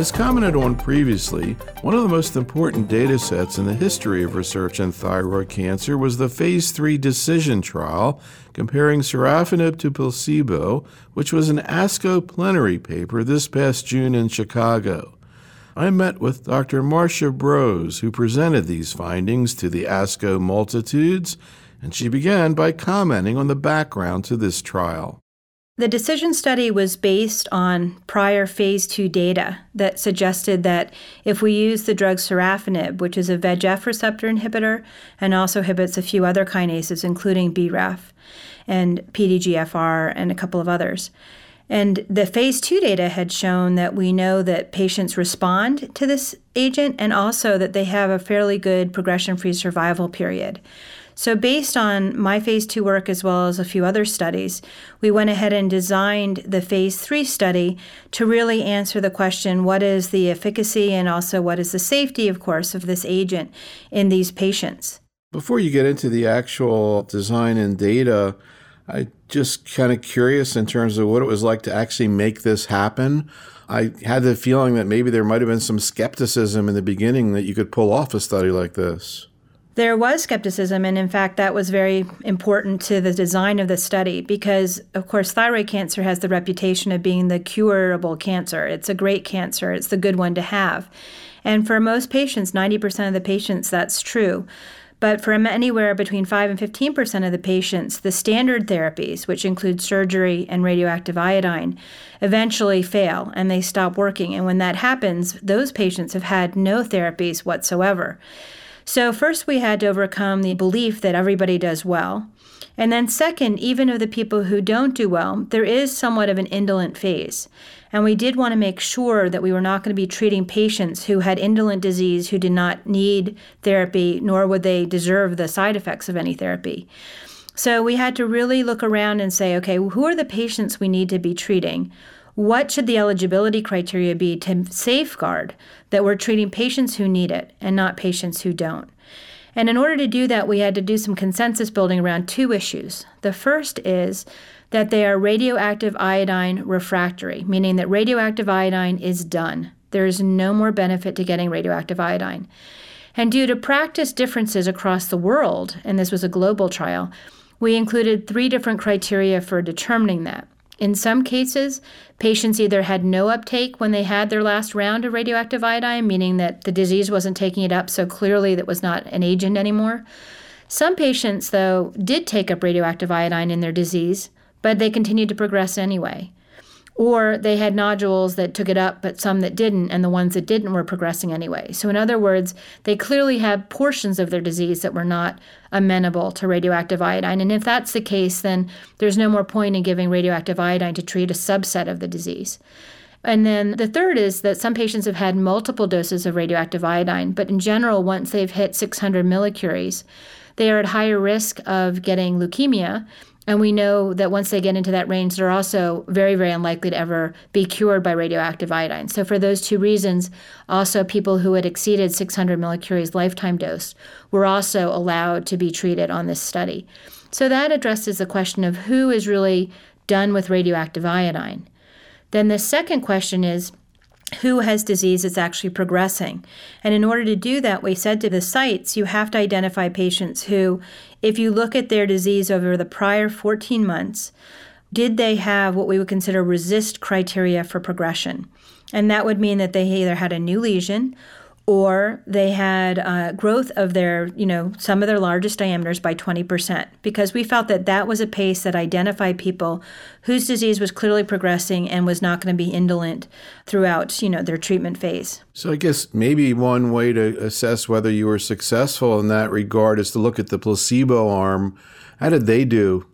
As commented on previously, one of the most important data sets in the history of research in thyroid cancer was the Phase 3 Decision trial comparing sorafenib to placebo, which was an ASCO plenary paper this past June in Chicago. I met with Dr. Marcia Brose, who presented these findings to the ASCO multitudes, and she began by commenting on the background to this trial. The decision study was based on prior phase 2 data that suggested that if we use the drug sorafenib, which is a VEGF receptor inhibitor and also inhibits a few other kinases, including BRAF and PDGFR and a couple of others. And the phase 2 data had shown that we know that patients respond to this agent and also that they have a fairly good progression free survival period. So, based on my phase two work as well as a few other studies, we went ahead and designed the phase three study to really answer the question what is the efficacy and also what is the safety, of course, of this agent in these patients. Before you get into the actual design and data, I just kind of curious in terms of what it was like to actually make this happen. I had the feeling that maybe there might have been some skepticism in the beginning that you could pull off a study like this. There was skepticism, and in fact, that was very important to the design of the study because, of course, thyroid cancer has the reputation of being the curable cancer. It's a great cancer, it's the good one to have. And for most patients, 90% of the patients, that's true. But for anywhere between 5 and 15% of the patients, the standard therapies, which include surgery and radioactive iodine, eventually fail and they stop working. And when that happens, those patients have had no therapies whatsoever. So, first, we had to overcome the belief that everybody does well. And then, second, even of the people who don't do well, there is somewhat of an indolent phase. And we did want to make sure that we were not going to be treating patients who had indolent disease who did not need therapy, nor would they deserve the side effects of any therapy. So we had to really look around and say, okay, who are the patients we need to be treating? What should the eligibility criteria be to safeguard that we're treating patients who need it and not patients who don't? And in order to do that, we had to do some consensus building around two issues. The first is that they are radioactive iodine refractory, meaning that radioactive iodine is done. There is no more benefit to getting radioactive iodine. And due to practice differences across the world, and this was a global trial, we included three different criteria for determining that. In some cases, patients either had no uptake when they had their last round of radioactive iodine, meaning that the disease wasn't taking it up, so clearly that was not an agent anymore. Some patients, though, did take up radioactive iodine in their disease, but they continued to progress anyway or they had nodules that took it up, but some that didn't, and the ones that didn't were progressing anyway. So, in other words, they clearly had portions of their disease that were not amenable to radioactive iodine. And if that's the case, then there's no more point in giving radioactive iodine to treat a subset of the disease. And then the third is that some patients have had multiple doses of radioactive iodine, but in general, once they've hit 600 millicuries, they are at higher risk of getting leukemia and we know that once they get into that range, they're also very, very unlikely to ever be cured by radioactive iodine. So, for those two reasons, also people who had exceeded 600 millicuries lifetime dose were also allowed to be treated on this study. So, that addresses the question of who is really done with radioactive iodine. Then the second question is who has disease that's actually progressing. And in order to do that, we said to the sites, you have to identify patients who, if you look at their disease over the prior 14 months, did they have what we would consider RECIST criteria for progression? And that would mean that they either had a new lesion or they had uh, growth of their, you know, some of their largest diameters by 20%, because we felt that that was a pace that identified people whose disease was clearly progressing and was not going to be indolent throughout, you know, their treatment phase. So I guess maybe one way to assess whether you were successful in that regard is to look at the placebo arm. How did they do?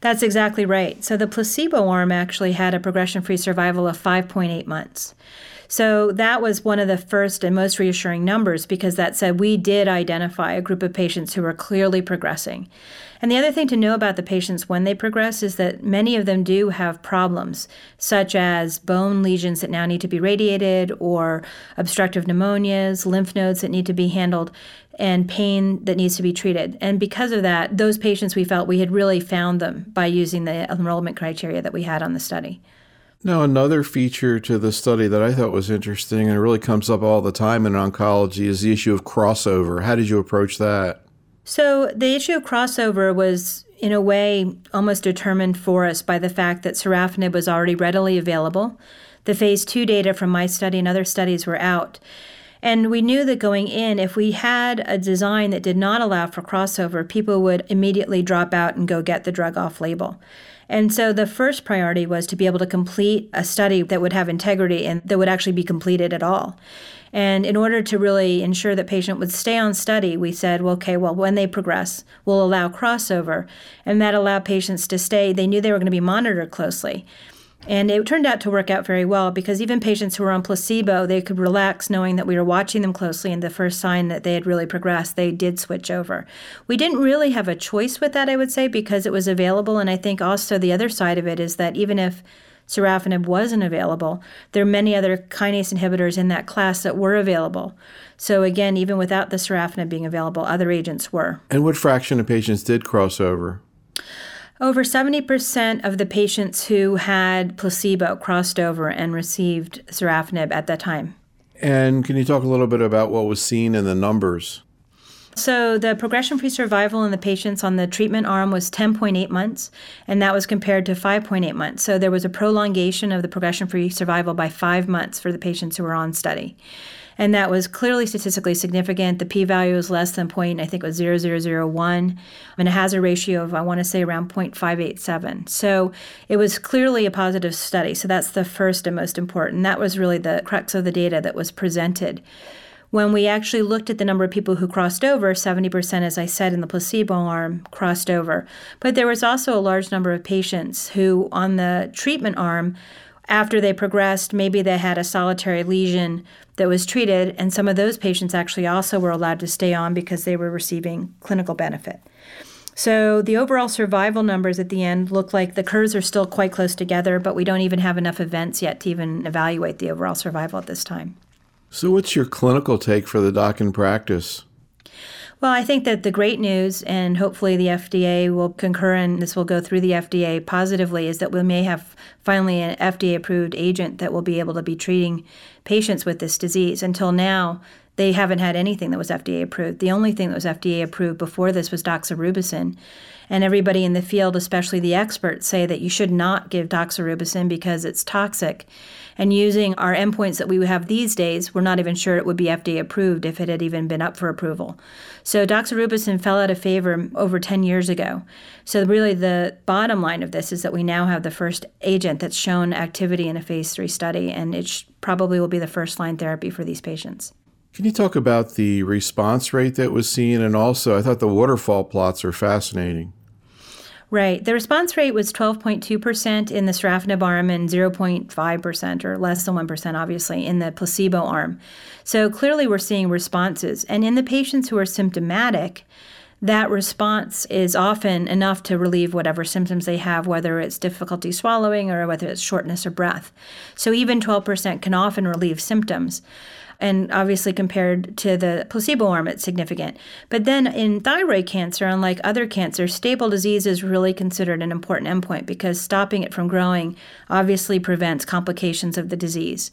That's exactly right. So the placebo arm actually had a progression free survival of 5.8 months. So that was one of the first and most reassuring numbers because that said we did identify a group of patients who were clearly progressing. And the other thing to know about the patients when they progress is that many of them do have problems, such as bone lesions that now need to be radiated, or obstructive pneumonias, lymph nodes that need to be handled, and pain that needs to be treated. And because of that, those patients we felt we had really found them by using the enrollment criteria that we had on the study. Now, another feature to the study that I thought was interesting and really comes up all the time in oncology is the issue of crossover. How did you approach that? So, the issue of crossover was, in a way, almost determined for us by the fact that sorafenib was already readily available. The phase two data from my study and other studies were out. And we knew that going in, if we had a design that did not allow for crossover, people would immediately drop out and go get the drug off label. And so the first priority was to be able to complete a study that would have integrity and that would actually be completed at all. And in order to really ensure that patient would stay on study, we said, well, okay, well, when they progress, we'll allow crossover. And that allowed patients to stay. They knew they were going to be monitored closely. And it turned out to work out very well because even patients who were on placebo, they could relax knowing that we were watching them closely. And the first sign that they had really progressed, they did switch over. We didn't really have a choice with that, I would say, because it was available. And I think also the other side of it is that even if sorafenib wasn't available, there are many other kinase inhibitors in that class that were available. So again, even without the sorafenib being available, other agents were. And what fraction of patients did cross over? Over 70% of the patients who had placebo crossed over and received sorafenib at that time. And can you talk a little bit about what was seen in the numbers? So, the progression free survival in the patients on the treatment arm was 10.8 months, and that was compared to 5.8 months. So, there was a prolongation of the progression free survival by five months for the patients who were on study and that was clearly statistically significant. The p-value was less than point, I think it was 0.0001, and it has a ratio of I want to say around 0.587. So it was clearly a positive study. So that's the first and most important. That was really the crux of the data that was presented. When we actually looked at the number of people who crossed over, 70%, as I said, in the placebo arm crossed over. But there was also a large number of patients who, on the treatment arm, after they progressed, maybe they had a solitary lesion that was treated, and some of those patients actually also were allowed to stay on because they were receiving clinical benefit. So the overall survival numbers at the end look like the curves are still quite close together, but we don't even have enough events yet to even evaluate the overall survival at this time. So, what's your clinical take for the doc in practice? Well, I think that the great news, and hopefully the FDA will concur and this will go through the FDA positively, is that we may have finally an FDA approved agent that will be able to be treating patients with this disease. Until now, they haven't had anything that was FDA approved. The only thing that was FDA approved before this was doxorubicin. And everybody in the field, especially the experts, say that you should not give doxorubicin because it's toxic. And using our endpoints that we have these days, we're not even sure it would be FDA approved if it had even been up for approval. So doxorubicin fell out of favor over 10 years ago. So really the bottom line of this is that we now have the first agent that's shown activity in a phase 3 study and it sh- probably will be the first line therapy for these patients. Can you talk about the response rate that was seen and also I thought the waterfall plots are fascinating. Right. The response rate was 12.2% in the sorafenib arm and 0.5% or less than 1%, obviously, in the placebo arm. So clearly we're seeing responses. And in the patients who are symptomatic, that response is often enough to relieve whatever symptoms they have, whether it's difficulty swallowing or whether it's shortness of breath. So even 12% can often relieve symptoms and obviously compared to the placebo arm, it's significant. But then in thyroid cancer, unlike other cancers, stable disease is really considered an important endpoint because stopping it from growing obviously prevents complications of the disease.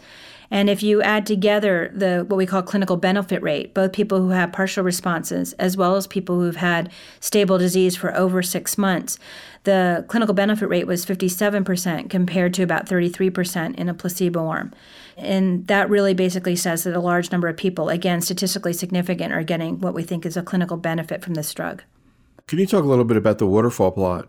And if you add together the what we call clinical benefit rate, both people who have partial responses as well as people who've had stable disease for over six months, the clinical benefit rate was 57% compared to about 33% in a placebo arm. And that really basically says that a large number of people, again, statistically significant, are getting what we think is a clinical benefit from this drug. Can you talk a little bit about the waterfall plot?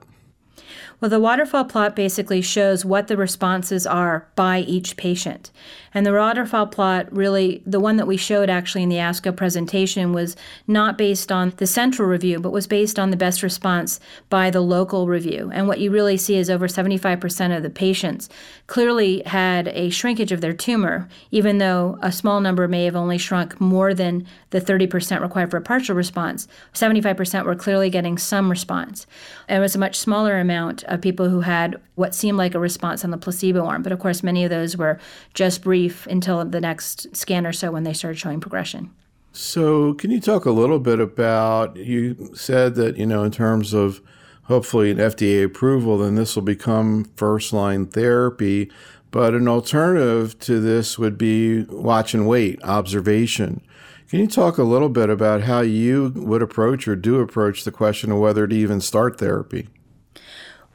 Well, the waterfall plot basically shows what the responses are by each patient. And the waterfall plot really, the one that we showed actually in the ASCO presentation, was not based on the central review, but was based on the best response by the local review. And what you really see is over 75% of the patients clearly had a shrinkage of their tumor, even though a small number may have only shrunk more than the 30% required for a partial response. 75% were clearly getting some response. And it was a much smaller amount of people who had what seemed like a response on the placebo arm. But of course, many of those were just brief until the next scan or so when they started showing progression. So, can you talk a little bit about? You said that, you know, in terms of hopefully an FDA approval, then this will become first line therapy. But an alternative to this would be watch and wait, observation. Can you talk a little bit about how you would approach or do approach the question of whether to even start therapy?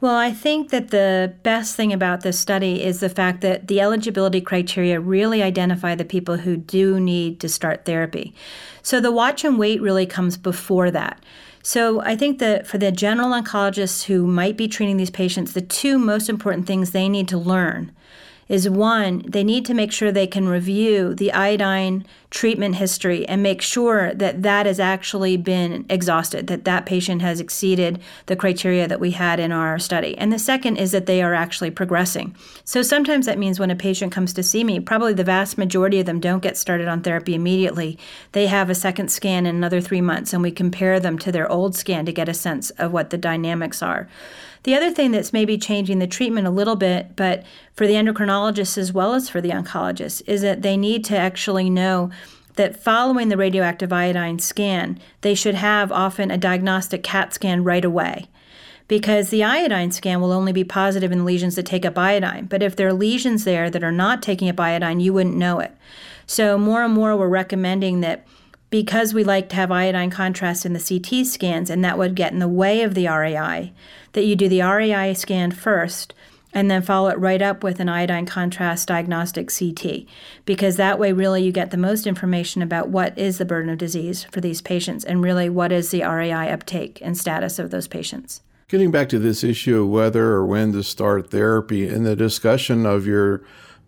Well, I think that the best thing about this study is the fact that the eligibility criteria really identify the people who do need to start therapy. So the watch and wait really comes before that. So I think that for the general oncologists who might be treating these patients, the two most important things they need to learn is one, they need to make sure they can review the iodine treatment history and make sure that that has actually been exhausted, that that patient has exceeded the criteria that we had in our study. And the second is that they are actually progressing. So sometimes that means when a patient comes to see me, probably the vast majority of them don't get started on therapy immediately. They have a second scan in another three months, and we compare them to their old scan to get a sense of what the dynamics are. The other thing that's maybe changing the treatment a little bit, but for the endocrinologists as well as for the oncologists, is that they need to actually know that following the radioactive iodine scan, they should have often a diagnostic CAT scan right away. Because the iodine scan will only be positive in lesions that take up iodine. But if there are lesions there that are not taking up iodine, you wouldn't know it. So, more and more, we're recommending that because we like to have iodine contrast in the CT scans, and that would get in the way of the RAI, that you do the RAI scan first and then follow it right up with an iodine contrast diagnostic CT, because that way, really, you get the most information about what is the burden of disease for these patients and really what is the RAI uptake and status of those patients. Getting back to this issue of whether or when to start therapy, in the discussion of your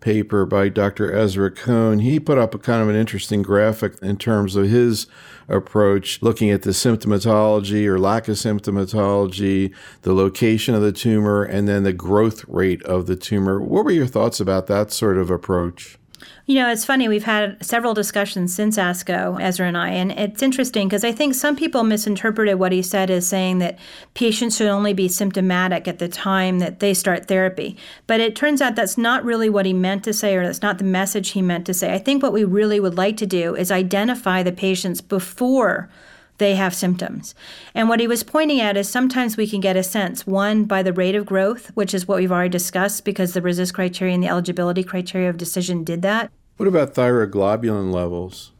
paper by Dr. Ezra Cohen, he put up a kind of an interesting graphic in terms of his approach, looking at the symptomatology or lack of symptomatology, the location of the tumor, and then the growth rate of the tumor. What were your thoughts about that sort of approach? You know, it's funny. We've had several discussions since ASCO, Ezra and I, and it's interesting because I think some people misinterpreted what he said as saying that patients should only be symptomatic at the time that they start therapy. But it turns out that's not really what he meant to say, or that's not the message he meant to say. I think what we really would like to do is identify the patients before they have symptoms. And what he was pointing at is sometimes we can get a sense, one, by the rate of growth, which is what we've already discussed because the RECIST criteria and the eligibility criteria of decision did that. What about thyroglobulin levels?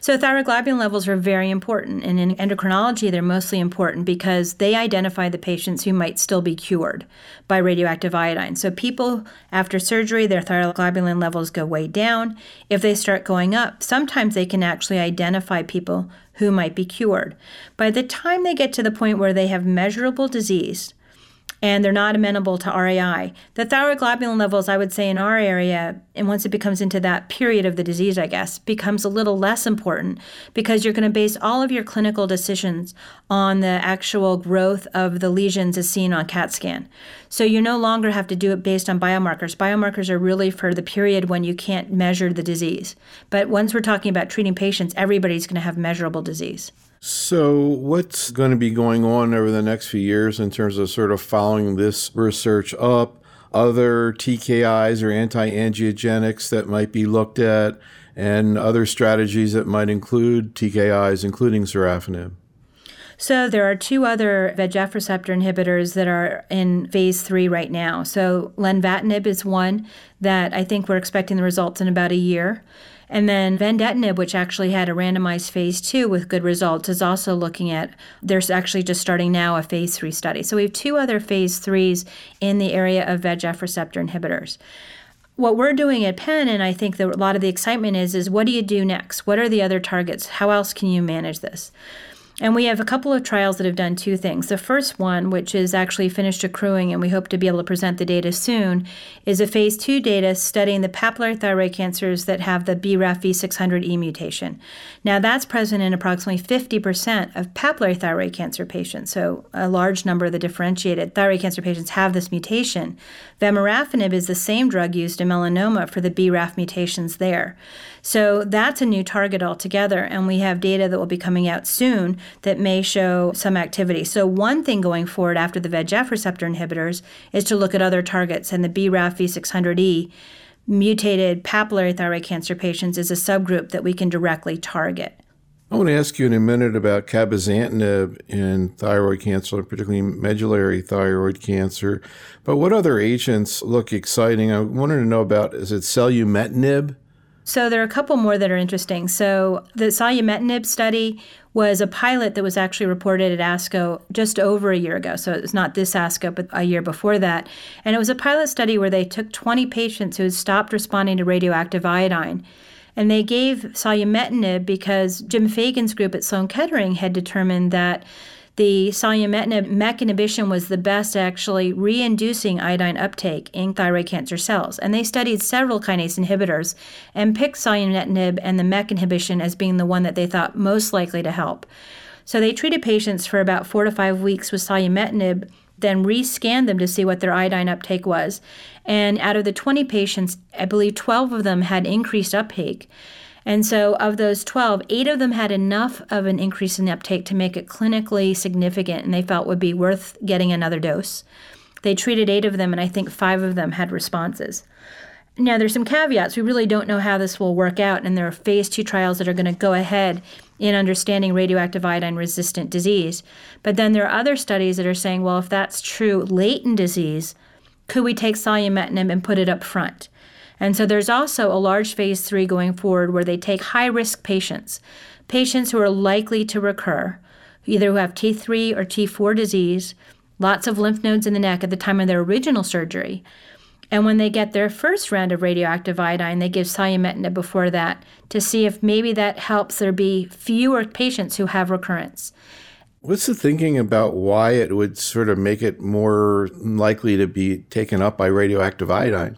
So, thyroglobulin levels are very important. And in endocrinology, they're mostly important because they identify the patients who might still be cured by radioactive iodine. So, people after surgery, their thyroglobulin levels go way down. If they start going up, sometimes they can actually identify people who might be cured. By the time they get to the point where they have measurable disease, and they're not amenable to RAI. The thyroglobulin levels, I would say, in our area, and once it becomes into that period of the disease, I guess, becomes a little less important because you're going to base all of your clinical decisions on the actual growth of the lesions as seen on CAT scan. So you no longer have to do it based on biomarkers. Biomarkers are really for the period when you can't measure the disease. But once we're talking about treating patients, everybody's going to have measurable disease. So, what's going to be going on over the next few years in terms of sort of following this research up? Other TKIs or anti angiogenics that might be looked at, and other strategies that might include TKIs, including sorafenib? So there are two other VEGF receptor inhibitors that are in phase three right now. So lenvatinib is one that I think we're expecting the results in about a year. And then vandetanib, which actually had a randomized phase two with good results, is also looking at, there's actually just starting now a phase three study. So we have two other phase threes in the area of VEGF receptor inhibitors. What we're doing at Penn, and I think that a lot of the excitement is, is what do you do next? What are the other targets? How else can you manage this? And we have a couple of trials that have done two things. The first one, which is actually finished accruing, and we hope to be able to present the data soon, is a phase two data studying the papillary thyroid cancers that have the BRAF V600E mutation. Now, that's present in approximately 50% of papillary thyroid cancer patients. So, a large number of the differentiated thyroid cancer patients have this mutation. Vemurafenib is the same drug used in melanoma for the BRAF mutations there. So, that's a new target altogether, and we have data that will be coming out soon that may show some activity. So, one thing going forward after the VEGF receptor inhibitors is to look at other targets, and the BRAF V600E mutated papillary thyroid cancer patients is a subgroup that we can directly target. I want to ask you in a minute about cabozantinib in thyroid cancer, particularly medullary thyroid cancer. But what other agents look exciting? I wanted to know about is it selumetinib? So there are a couple more that are interesting. So the selumetinib study was a pilot that was actually reported at ASCO just over a year ago. So it was not this ASCO, but a year before that. And it was a pilot study where they took 20 patients who had stopped responding to radioactive iodine and they gave selumetinib because Jim Fagin's group at Sloan Kettering had determined that the selumetinib MEK inhibition was the best actually re-inducing iodine uptake in thyroid cancer cells. And they studied several kinase inhibitors and picked selumetinib and the MEK inhibition as being the one that they thought most likely to help. So they treated patients for about four to five weeks with selumetinib then rescanned them to see what their iodine uptake was. And out of the 20 patients, I believe 12 of them had increased uptake. And so, of those 12, eight of them had enough of an increase in uptake to make it clinically significant and they felt would be worth getting another dose. They treated eight of them, and I think five of them had responses. Now, there's some caveats. We really don't know how this will work out, and there are phase two trials that are going to go ahead in understanding radioactive iodine resistant disease. But then there are other studies that are saying, well, if that's true, latent disease, could we take selumetinib and put it up front? And so there's also a large phase three going forward where they take high risk patients, patients who are likely to recur, either who have T3 or T4 disease, lots of lymph nodes in the neck at the time of their original surgery and when they get their first round of radioactive iodine, they give selumetinib before that to see if maybe that helps there be fewer patients who have recurrence. What's the thinking about why it would sort of make it more likely to be taken up by radioactive iodine?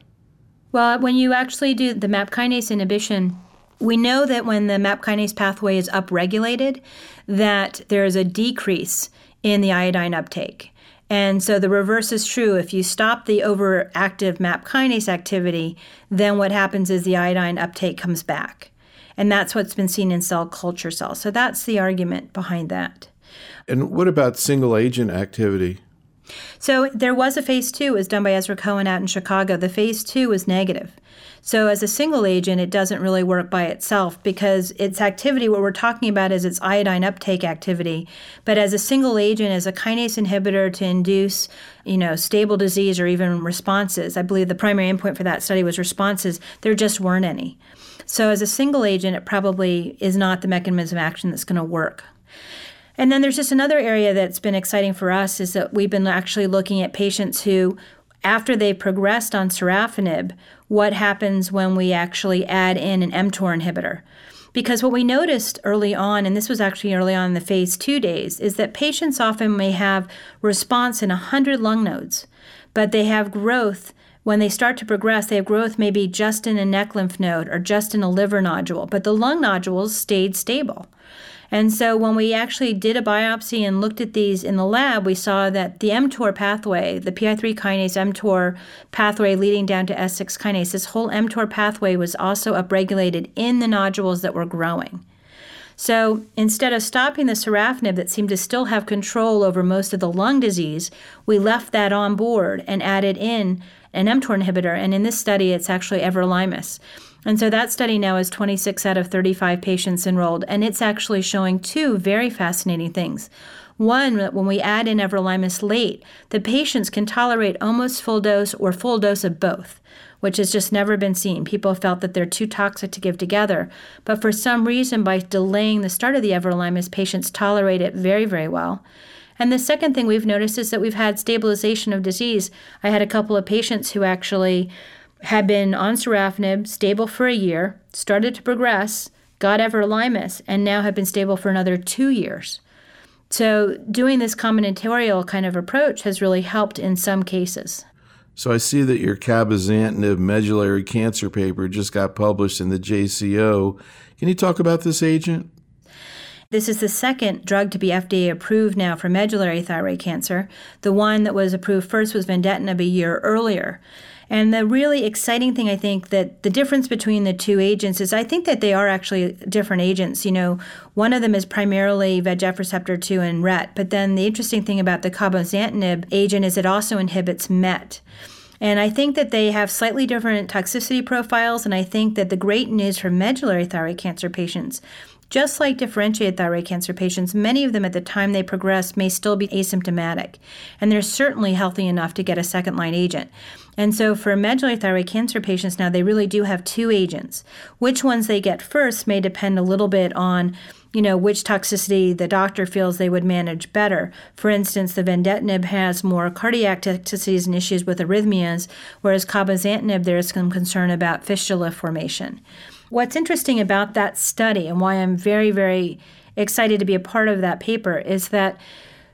Well, when you actually do the MAP kinase inhibition, we know that when the MAP kinase pathway is upregulated, that there is a decrease in the iodine uptake. And so the reverse is true. If you stop the overactive MAP kinase activity, then what happens is the iodine uptake comes back. And that's what's been seen in cell culture cells. So that's the argument behind that. And what about single agent activity? So there was a phase two, it was done by Ezra Cohen out in Chicago. The phase two was negative. So as a single agent, it doesn't really work by itself because its activity, what we're talking about is its iodine uptake activity. But as a single agent, as a kinase inhibitor to induce, you know, stable disease or even responses, I believe the primary endpoint for that study was responses, there just weren't any. So as a single agent, it probably is not the mechanism of action that's going to work. And then there's just another area that's been exciting for us is that we've been actually looking at patients who, after they've progressed on sorafenib, what happens when we actually add in an mTOR inhibitor. Because what we noticed early on, and this was actually early on in the phase two days, is that patients often may have response in 100 lung nodes, but they have growth. When they start to progress, they have growth maybe just in a neck lymph node or just in a liver nodule, but the lung nodules stayed stable. And so when we actually did a biopsy and looked at these in the lab, we saw that the mTOR pathway, the PI3 kinase mTOR pathway leading down to S6 kinase, this whole mTOR pathway was also upregulated in the nodules that were growing. So instead of stopping the sorafenib that seemed to still have control over most of the lung disease, we left that on board and added in an mTOR inhibitor. And in this study, it's actually everolimus. And so that study now is 26 out of 35 patients enrolled, and it's actually showing two very fascinating things. One, that when we add in everolimus late, the patients can tolerate almost full dose or full dose of both, which has just never been seen. People felt that they're too toxic to give together. But for some reason, by delaying the start of the everolimus, patients tolerate it very, very well. And the second thing we've noticed is that we've had stabilization of disease. I had a couple of patients who actually had been on sorafenib, stable for a year, started to progress, got everolimus, and now have been stable for another two years. So, doing this combinatorial kind of approach has really helped in some cases. So, I see that your cabozantinib medullary cancer paper just got published in the JCO. Can you talk about this agent? This is the second drug to be FDA approved now for medullary thyroid cancer. The one that was approved first was vandetanib a year earlier. And the really exciting thing, I think, that the difference between the two agents is I think that they are actually different agents. You know, one of them is primarily VEGF receptor 2 and RET, but then the interesting thing about the cabozantinib agent is it also inhibits MET. And I think that they have slightly different toxicity profiles. And I think that the great news for medullary thyroid cancer patients just like differentiated thyroid cancer patients, many of them at the time they progress may still be asymptomatic, and they're certainly healthy enough to get a second line agent. And so for medullary thyroid cancer patients now, they really do have two agents. Which ones they get first may depend a little bit on you know, which toxicity the doctor feels they would manage better. For instance, the vandetanib has more cardiac toxicities and issues with arrhythmias, whereas cabozantinib, there's some concern about fistula formation. What's interesting about that study and why I'm very, very excited to be a part of that paper is that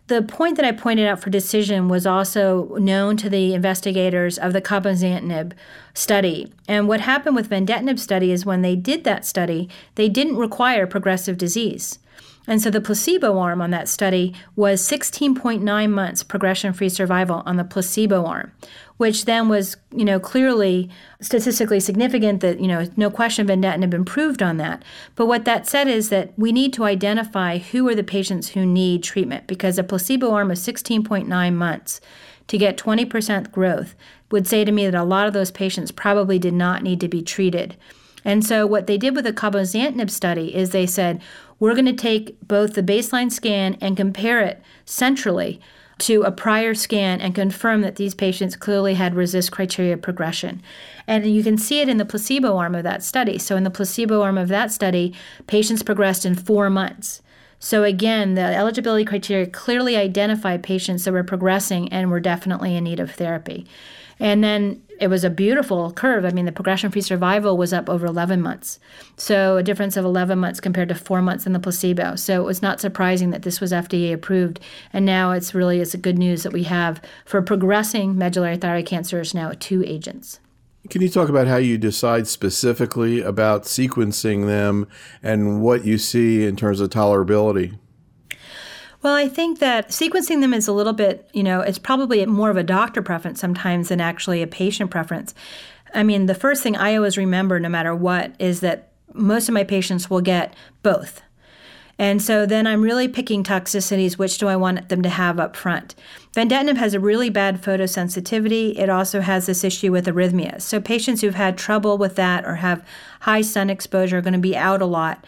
the point that I pointed out for decision was also known to the investigators of the cabozantinib study. And what happened with vandetanib study is when they did that study, they didn't require progressive disease. And so the placebo arm on that study was 16.9 months progression-free survival on the placebo arm, which then was, you know, clearly statistically significant that, you know, no question vandetanib improved on that. But what that said is that we need to identify who are the patients who need treatment because a placebo arm of 16.9 months to get 20% growth would say to me that a lot of those patients probably did not need to be treated. And so what they did with the cabozantinib study is they said, we're going to take both the baseline scan and compare it centrally to a prior scan and confirm that these patients clearly had RECIST criteria progression. And you can see it in the placebo arm of that study. So, in the placebo arm of that study, patients progressed in four months. So, again, the eligibility criteria clearly identified patients that were progressing and were definitely in need of therapy. And then it was a beautiful curve. I mean, the progression free survival was up over 11 months. So, a difference of 11 months compared to four months in the placebo. So, it was not surprising that this was FDA approved. And now it's really it's good news that we have for progressing medullary thyroid cancers now two agents. Can you talk about how you decide specifically about sequencing them and what you see in terms of tolerability? Well, I think that sequencing them is a little bit, you know, it's probably more of a doctor preference sometimes than actually a patient preference. I mean, the first thing I always remember, no matter what, is that most of my patients will get both. And so then I'm really picking toxicities, which do I want them to have up front? Vandetanib has a really bad photosensitivity. It also has this issue with arrhythmias. So patients who've had trouble with that or have high sun exposure are going to be out a lot.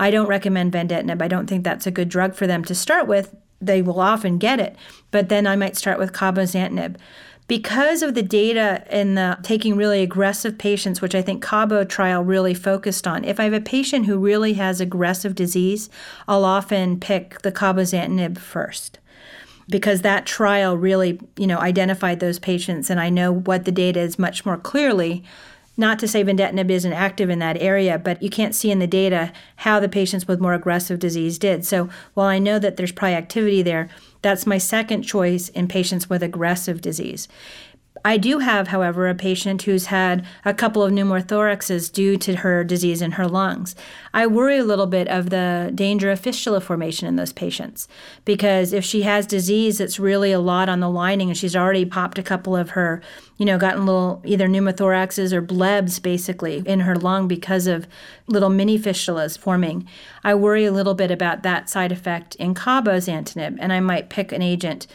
I don't recommend vandetanib. I don't think that's a good drug for them to start with. They will often get it, but then I might start with cabozantinib. Because of the data in the taking really aggressive patients, which I think Cabo trial really focused on, if I have a patient who really has aggressive disease, I'll often pick the cabozantinib first because that trial really, you know, identified those patients and I know what the data is much more clearly not to say vandetanib isn't active in that area, but you can't see in the data how the patients with more aggressive disease did. So while I know that there's probably activity there, that's my second choice in patients with aggressive disease. I do have, however, a patient who's had a couple of pneumothoraxes due to her disease in her lungs. I worry a little bit of the danger of fistula formation in those patients because if she has disease that's really a lot on the lining and she's already popped a couple of her, you know, gotten little either pneumothoraxes or blebs basically in her lung because of little mini fistulas forming, I worry a little bit about that side effect in cabozantinib and I might pick an agent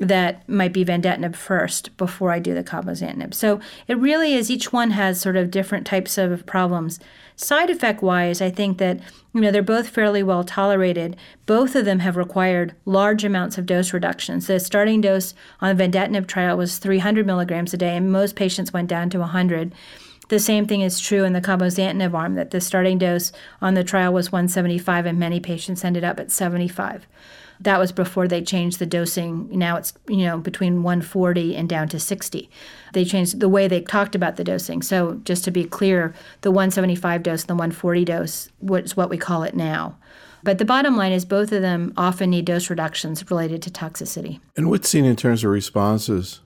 that might be vandetanib first before I do the cabozantinib. So it really is each one has sort of different types of problems. Side effect wise, I think that you know they're both fairly well tolerated. Both of them have required large amounts of dose reductions. The starting dose on the vandetanib trial was 300 milligrams a day, and most patients went down to 100. The same thing is true in the cabozantinib arm, that the starting dose on the trial was 175, and many patients ended up at 75. That was before they changed the dosing. Now it's, you know, between 140 and down to 60. They changed the way they talked about the dosing. So just to be clear, the 175 dose and the 140 dose is what we call it now. But the bottom line is both of them often need dose reductions related to toxicity. And what's seen in terms of responses?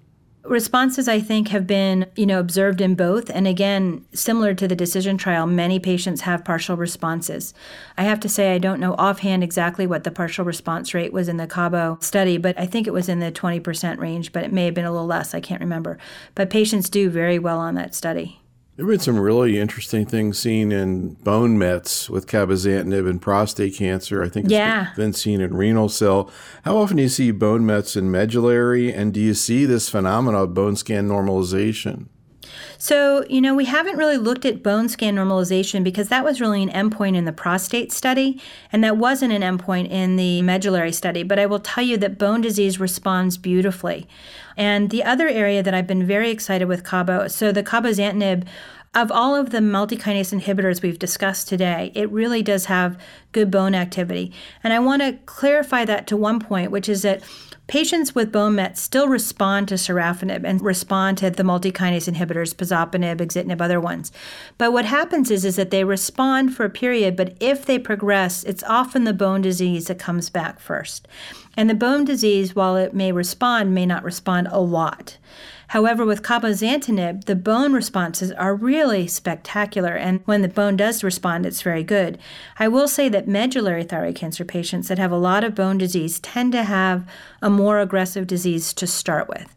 Responses, I think, have been, you know, observed in both. And again, similar to the decision trial, many patients have partial responses. I have to say, I don't know offhand exactly what the partial response rate was in the Cabo study, but I think it was in the 20% range, but it may have been a little less. I can't remember. But patients do very well on that study. There have been some really interesting things seen in bone mets with cabozantinib and prostate cancer. I think it's yeah. been seen in renal cell. How often do you see bone mets in medullary, and do you see this phenomenon of bone scan normalization? So, you know, we haven't really looked at bone scan normalization because that was really an endpoint in the prostate study, and that wasn't an endpoint in the medullary study. But I will tell you that bone disease responds beautifully. And the other area that I've been very excited with Cabo, so the cabozantinib of all of the multikinase inhibitors we've discussed today, it really does have good bone activity. And I want to clarify that to one point, which is that patients with bone mets still respond to sorafenib and respond to the multikinase inhibitors, pazopanib, axitinib, other ones. But what happens is, is that they respond for a period, but if they progress, it's often the bone disease that comes back first. And the bone disease, while it may respond, may not respond a lot. However, with cabozantinib, the bone responses are really spectacular, and when the bone does respond, it's very good. I will say that medullary thyroid cancer patients that have a lot of bone disease tend to have a more aggressive disease to start with.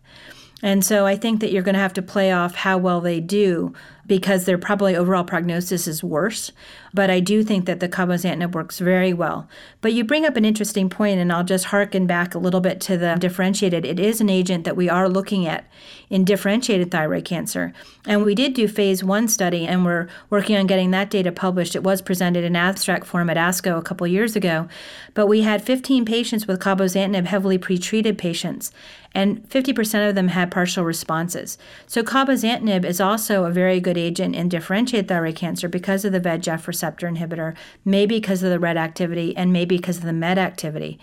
And so I think that you're going to have to play off how well they do because their probably overall prognosis is worse. But I do think that the cabozantinib works very well. But you bring up an interesting point, and I'll just harken back a little bit to the differentiated. It is an agent that we are looking at in differentiated thyroid cancer. And we did do phase one study, and we're working on getting that data published. It was presented in abstract form at ASCO a couple years ago. But we had 15 patients with cabozantinib, heavily pretreated patients, and 50% of them had partial responses. So cabozantinib is also a very good agent in differentiated thyroid cancer because of the VEGF receptor inhibitor, maybe because of the RET activity, and maybe because of the MET activity.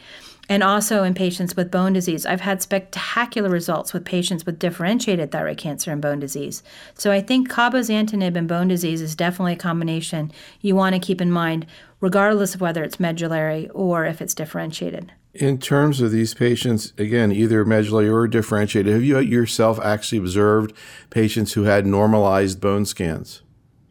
And also in patients with bone disease. I've had spectacular results with patients with differentiated thyroid cancer and bone disease. So I think cabozantinib and bone disease is definitely a combination you want to keep in mind, regardless of whether it's medullary or if it's differentiated. In terms of these patients, again, either medullary or differentiated, have you yourself actually observed patients who had normalized bone scans?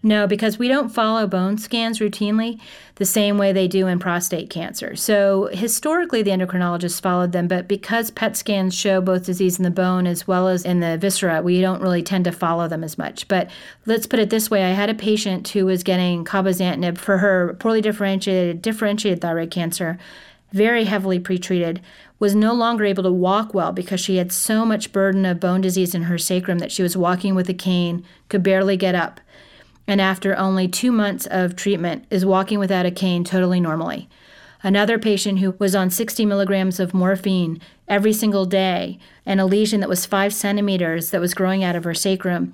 No, because we don't follow bone scans routinely the same way they do in prostate cancer. So historically, the endocrinologists followed them, but because PET scans show both disease in the bone as well as in the viscera, we don't really tend to follow them as much. But let's put it this way: I had a patient who was getting cabozantinib for her poorly differentiated differentiated thyroid cancer very heavily pretreated, was no longer able to walk well because she had so much burden of bone disease in her sacrum that she was walking with a cane, could barely get up. And after only two months of treatment, is walking without a cane totally normally. Another patient who was on 60 milligrams of morphine every single day and a lesion that was five centimeters that was growing out of her sacrum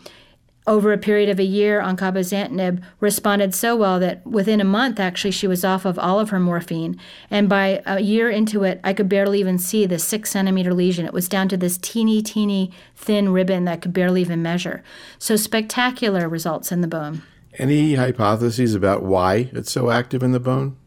over a period of a year on cabozantinib responded so well that within a month actually she was off of all of her morphine. And by a year into it i could barely even see the six centimeter lesion. It was down to this teeny teeny thin ribbon that could barely even measure. So spectacular results in the bone. Any hypotheses about why it's so active in the bone?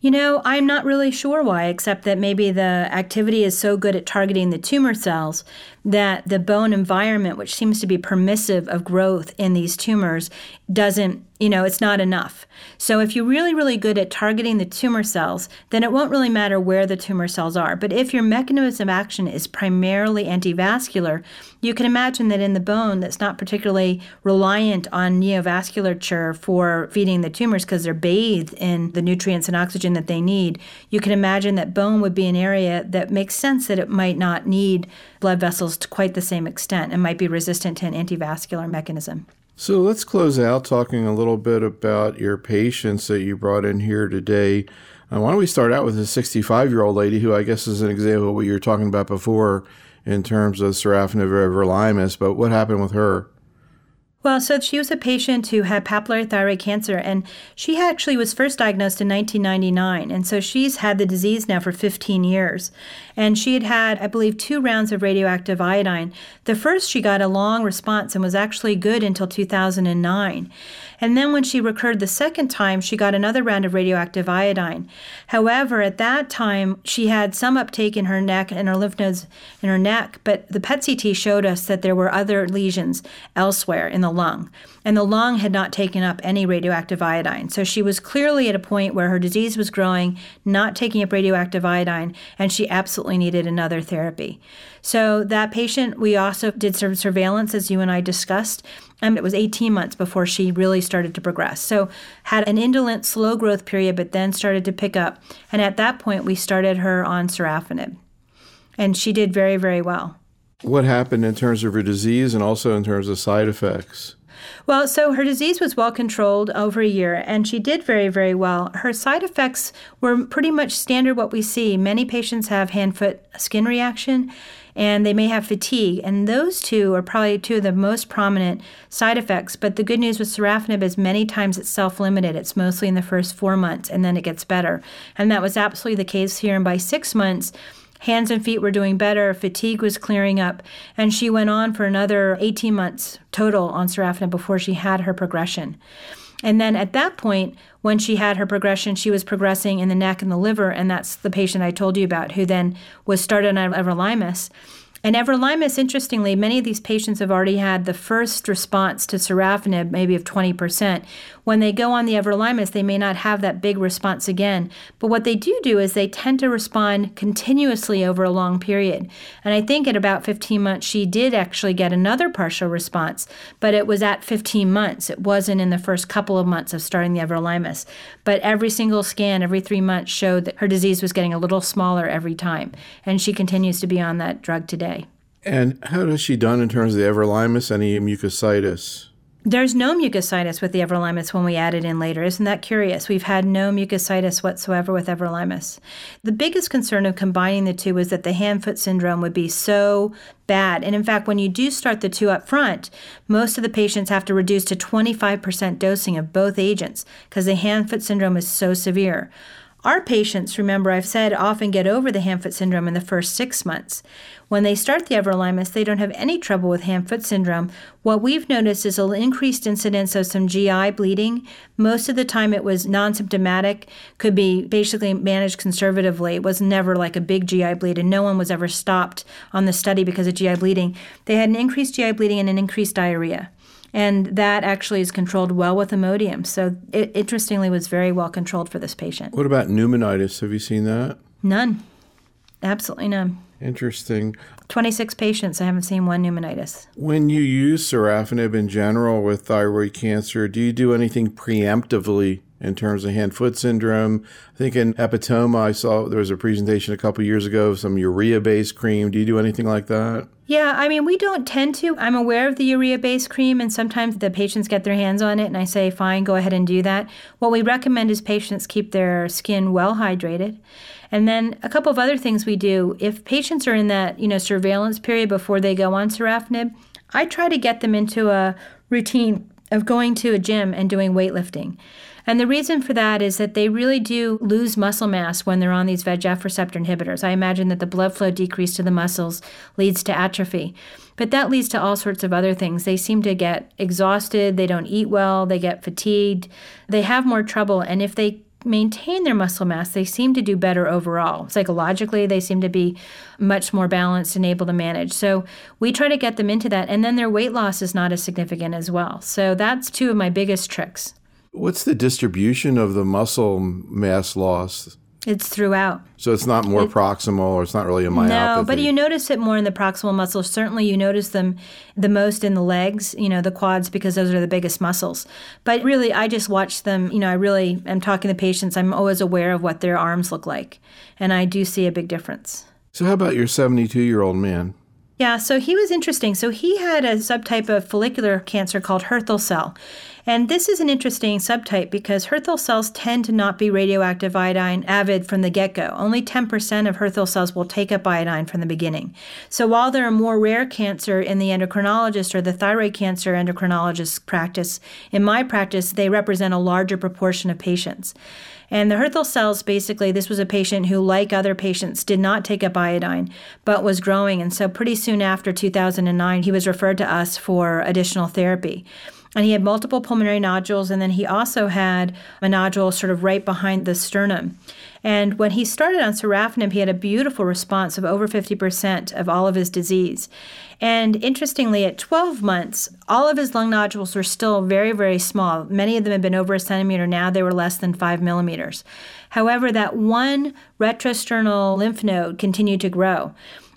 You know, I'm not really sure why, except that maybe the activity is so good at targeting the tumor cells that the bone environment, which seems to be permissive of growth in these tumors, doesn't you know, it's not enough. So if you're really, really good at targeting the tumor cells, then it won't really matter where the tumor cells are. But if your mechanism of action is primarily antivascular, you can imagine that in the bone that's not particularly reliant on neovasculature for feeding the tumors because they're bathed in the nutrients and oxygen that they need, you can imagine that bone would be an area that makes sense that it might not need blood vessels to quite the same extent and might be resistant to an antivascular mechanism. So let's close out talking a little bit about your patients that you brought in here today. Uh, why don't we start out with a 65 year old lady who I guess is an example of what you were talking about before in terms of sorafenib everolimus, but what happened with her? Well, so she was a patient who had papillary thyroid cancer, and she actually was first diagnosed in 1999. And so she's had the disease now for 15 years. And she had had, I believe, two rounds of radioactive iodine. The first, she got a long response and was actually good until 2009. And then when she recurred the second time, she got another round of radioactive iodine. However, at that time, she had some uptake in her neck and her lymph nodes in her neck, but the PET CT showed us that there were other lesions elsewhere in the lung. And the lung had not taken up any radioactive iodine. So she was clearly at a point where her disease was growing, not taking up radioactive iodine, and she absolutely needed another therapy. So that patient, we also did some surveillance, as you and I discussed, and it was 18 months before she really started to progress. So had an indolent, slow growth period, but then started to pick up. And at that point, we started her on sorafenib, and she did very, very well. What happened in terms of her disease and also in terms of side effects? Well, so her disease was well controlled over a year, and she did very, very well. Her side effects were pretty much standard what we see. Many patients have hand foot skin reaction, and they may have fatigue. And those two are probably two of the most prominent side effects. But the good news with sorafenib is many times it's self limited. It's mostly in the first four months, and then it gets better. And that was absolutely the case here. And by six months, Hands and feet were doing better, fatigue was clearing up, and she went on for another 18 months total on sorafenib before she had her progression. And then at that point, when she had her progression, she was progressing in the neck and the liver, and that's the patient I told you about who then was started on everolimus. And everolimus, interestingly, many of these patients have already had the first response to sorafenib, maybe of 20%. When they go on the everolimus, they may not have that big response again. But what they do do is they tend to respond continuously over a long period. And I think at about 15 months, she did actually get another partial response, but it was at 15 months. It wasn't in the first couple of months of starting the everolimus. But every single scan, every three months, showed that her disease was getting a little smaller every time. And she continues to be on that drug today. And how has she done in terms of the everolimus? Any mucositis? There's no mucositis with the everolimus when we add it in later. Isn't that curious? We've had no mucositis whatsoever with everolimus. The biggest concern of combining the two was that the hand foot syndrome would be so bad. And in fact, when you do start the two up front, most of the patients have to reduce to 25% dosing of both agents because the hand foot syndrome is so severe. Our patients, remember, I've said, often get over the hand foot syndrome in the first six months. When they start the everolimus, they don't have any trouble with hand foot syndrome. What we've noticed is an increased incidence of some GI bleeding. Most of the time it was non symptomatic, could be basically managed conservatively. It was never like a big GI bleed, and no one was ever stopped on the study because of GI bleeding. They had an increased GI bleeding and an increased diarrhea and that actually is controlled well with Imodium. So it interestingly was very well controlled for this patient. What about pneumonitis? Have you seen that? None. Absolutely none. Interesting. 26 patients. I haven't seen one pneumonitis. When you use sorafenib in general with thyroid cancer, do you do anything preemptively in terms of hand foot syndrome? I think in hepatoma, I saw there was a presentation a couple years ago of some urea based cream. Do you do anything like that? Yeah, I mean, we don't tend to. I'm aware of the urea based cream, and sometimes the patients get their hands on it, and I say, fine, go ahead and do that. What we recommend is patients keep their skin well hydrated. And then a couple of other things we do if patients are in that, you know, surveillance period before they go on sorafenib, I try to get them into a routine of going to a gym and doing weightlifting. And the reason for that is that they really do lose muscle mass when they're on these VEGF receptor inhibitors. I imagine that the blood flow decrease to the muscles leads to atrophy. But that leads to all sorts of other things. They seem to get exhausted, they don't eat well, they get fatigued, they have more trouble. And if they maintain their muscle mass, they seem to do better overall. Psychologically, they seem to be much more balanced and able to manage. So we try to get them into that. And then their weight loss is not as significant as well. So that's two of my biggest tricks. What's the distribution of the muscle mass loss? It's throughout. So it's not more it, proximal or it's not really a myopathy. No, but you notice it more in the proximal muscles. Certainly you notice them the most in the legs, you know, the quads because those are the biggest muscles. But really I just watch them, you know, I really am talking to patients. I'm always aware of what their arms look like. And I do see a big difference. So how about your 72-year-old man? Yeah, so he was interesting. So he had a subtype of follicular cancer called Hürthle cell. And this is an interesting subtype because Hürthle cells tend to not be radioactive iodine avid from the get go. Only 10% of Hürthle cells will take up iodine from the beginning. So while they're a more rare cancer in the endocrinologist or the thyroid cancer endocrinologist practice, in my practice, they represent a larger proportion of patients. And the Hürthle cells basically, this was a patient who, like other patients, did not take up iodine, but was growing. And so, pretty soon after 2009, he was referred to us for additional therapy and he had multiple pulmonary nodules, and then he also had a nodule sort of right behind the sternum. And when he started on sorafenib, he had a beautiful response of over 50% of all of his disease. And interestingly, at 12 months, all of his lung nodules were still very, very small. Many of them had been over a centimeter. Now they were less than five millimeters. However, that one retrosternal lymph node continued to grow.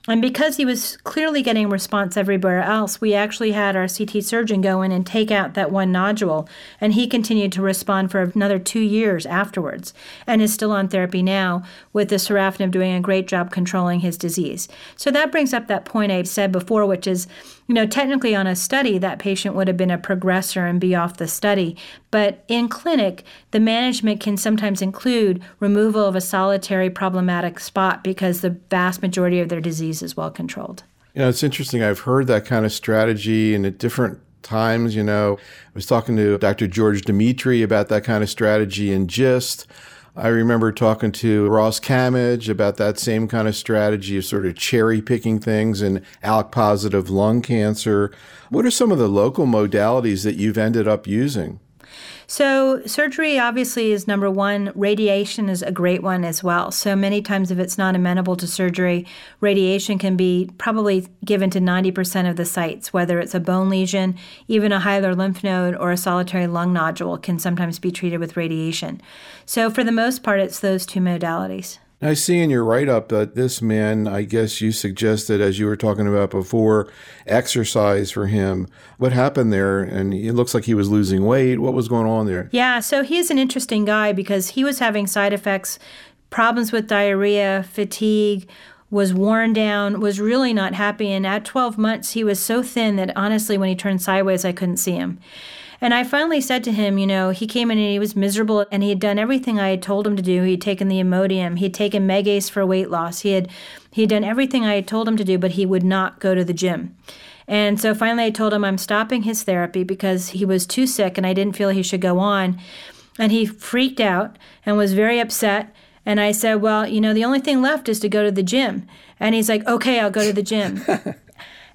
And because he was clearly getting response everywhere else, we actually had our CT surgeon go in and take out that one nodule. And he continued to respond for another two years afterwards and is still on therapy now with the sorafenib doing a great job controlling his disease. So that brings up that point I said before, which is, you know, technically on a study, that patient would have been a progressor and be off the study. But in clinic, the management can sometimes include removal of a solitary problematic spot because the vast majority of their disease disease is well controlled. You know, it's interesting. I've heard that kind of strategy and at different times. You know, I was talking to Dr. George Demetri about that kind of strategy in GIST. I remember talking to Ross Camidge about that same kind of strategy of sort of cherry picking things in ALK positive lung cancer. What are some of the local modalities that you've ended up using? So, surgery obviously is number one. Radiation is a great one as well. So, many times, if it's not amenable to surgery, radiation can be probably given to 90% of the sites, whether it's a bone lesion, even a hilar lymph node, or a solitary lung nodule can sometimes be treated with radiation. So, for the most part, it's those two modalities. I see in your write up that this man, I guess you suggested, as you were talking about before, exercise for him. What happened there? And it looks like he was losing weight. What was going on there? Yeah, so he's an interesting guy because he was having side effects, problems with diarrhea, fatigue, was worn down, was really not happy. And at 12 months, he was so thin that honestly, when he turned sideways, I couldn't see him. And I finally said to him, you know, he came in and he was miserable and he had done everything I had told him to do. He had taken the Imodium, he had taken Megace for weight loss. He had he had done everything I had told him to do, but he would not go to the gym. And so finally I told him I'm stopping his therapy because he was too sick and I didn't feel he should go on. And he freaked out and was very upset. And I said, Well, you know, the only thing left is to go to the gym. And he's like, Okay, I'll go to the gym.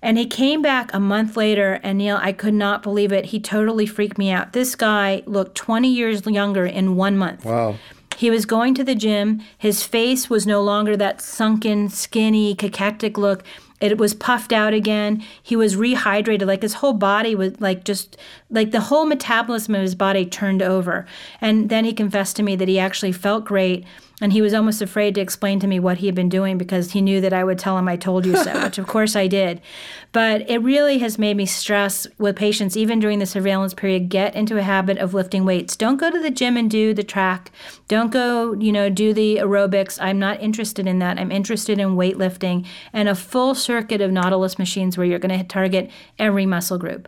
And he came back a month later, and Neil, I could not believe it. He totally freaked me out. This guy looked 20 years younger in one month. Wow. He was going to the gym. His face was no longer that sunken, skinny, cachectic look. It was puffed out again. He was rehydrated. Like his whole body was like just like the whole metabolism of his body turned over. And then he confessed to me that he actually felt great and he was almost afraid to explain to me what he had been doing because he knew that I would tell him I told you so, which of course I did. But it really has made me stress with patients, even during the surveillance period, get into a habit of lifting weights. Don't go to the gym and do the track. Don't go, you know, do the aerobics. I'm not interested in that. I'm interested in weightlifting and a full circuit of Nautilus machines where you're going to target every muscle group.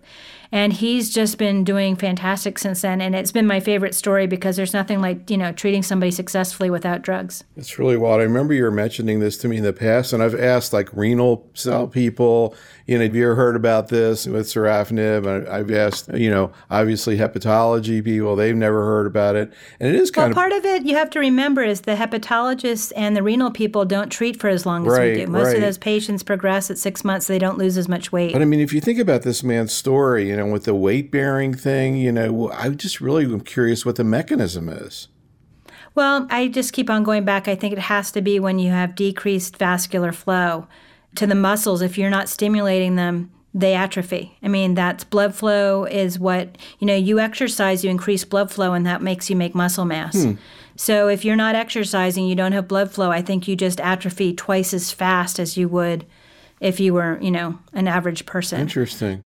And he's just been doing fantastic since then. And it's been my favorite story because there's nothing like, you know, treating somebody successfully without drugs. It's really wild. I remember you were mentioning this to me in the past, and I've asked like renal cell people, you know, have you ever heard about this with sorafenib? I've asked, you know, obviously hepatology people, they've never heard about it. And it is kind well, of. part of it you have to remember is the hepatologists and the renal people don't treat for as long as right, we do. Most right. of those patients progress at six months, they don't lose as much weight. But I mean, if you think about this man's story, know, with the weight bearing thing, you know, I just really am curious what the mechanism is. Well, I just keep on going back. I think it has to be when you have decreased vascular flow to the muscles. If you're not stimulating them, they atrophy. I mean, that's blood flow is what, you know, you exercise, you increase blood flow, and that makes you make muscle mass. Hmm. So if you're not exercising, you don't have blood flow, I think you just atrophy twice as fast as you would if you were, you know, an average person. Interesting.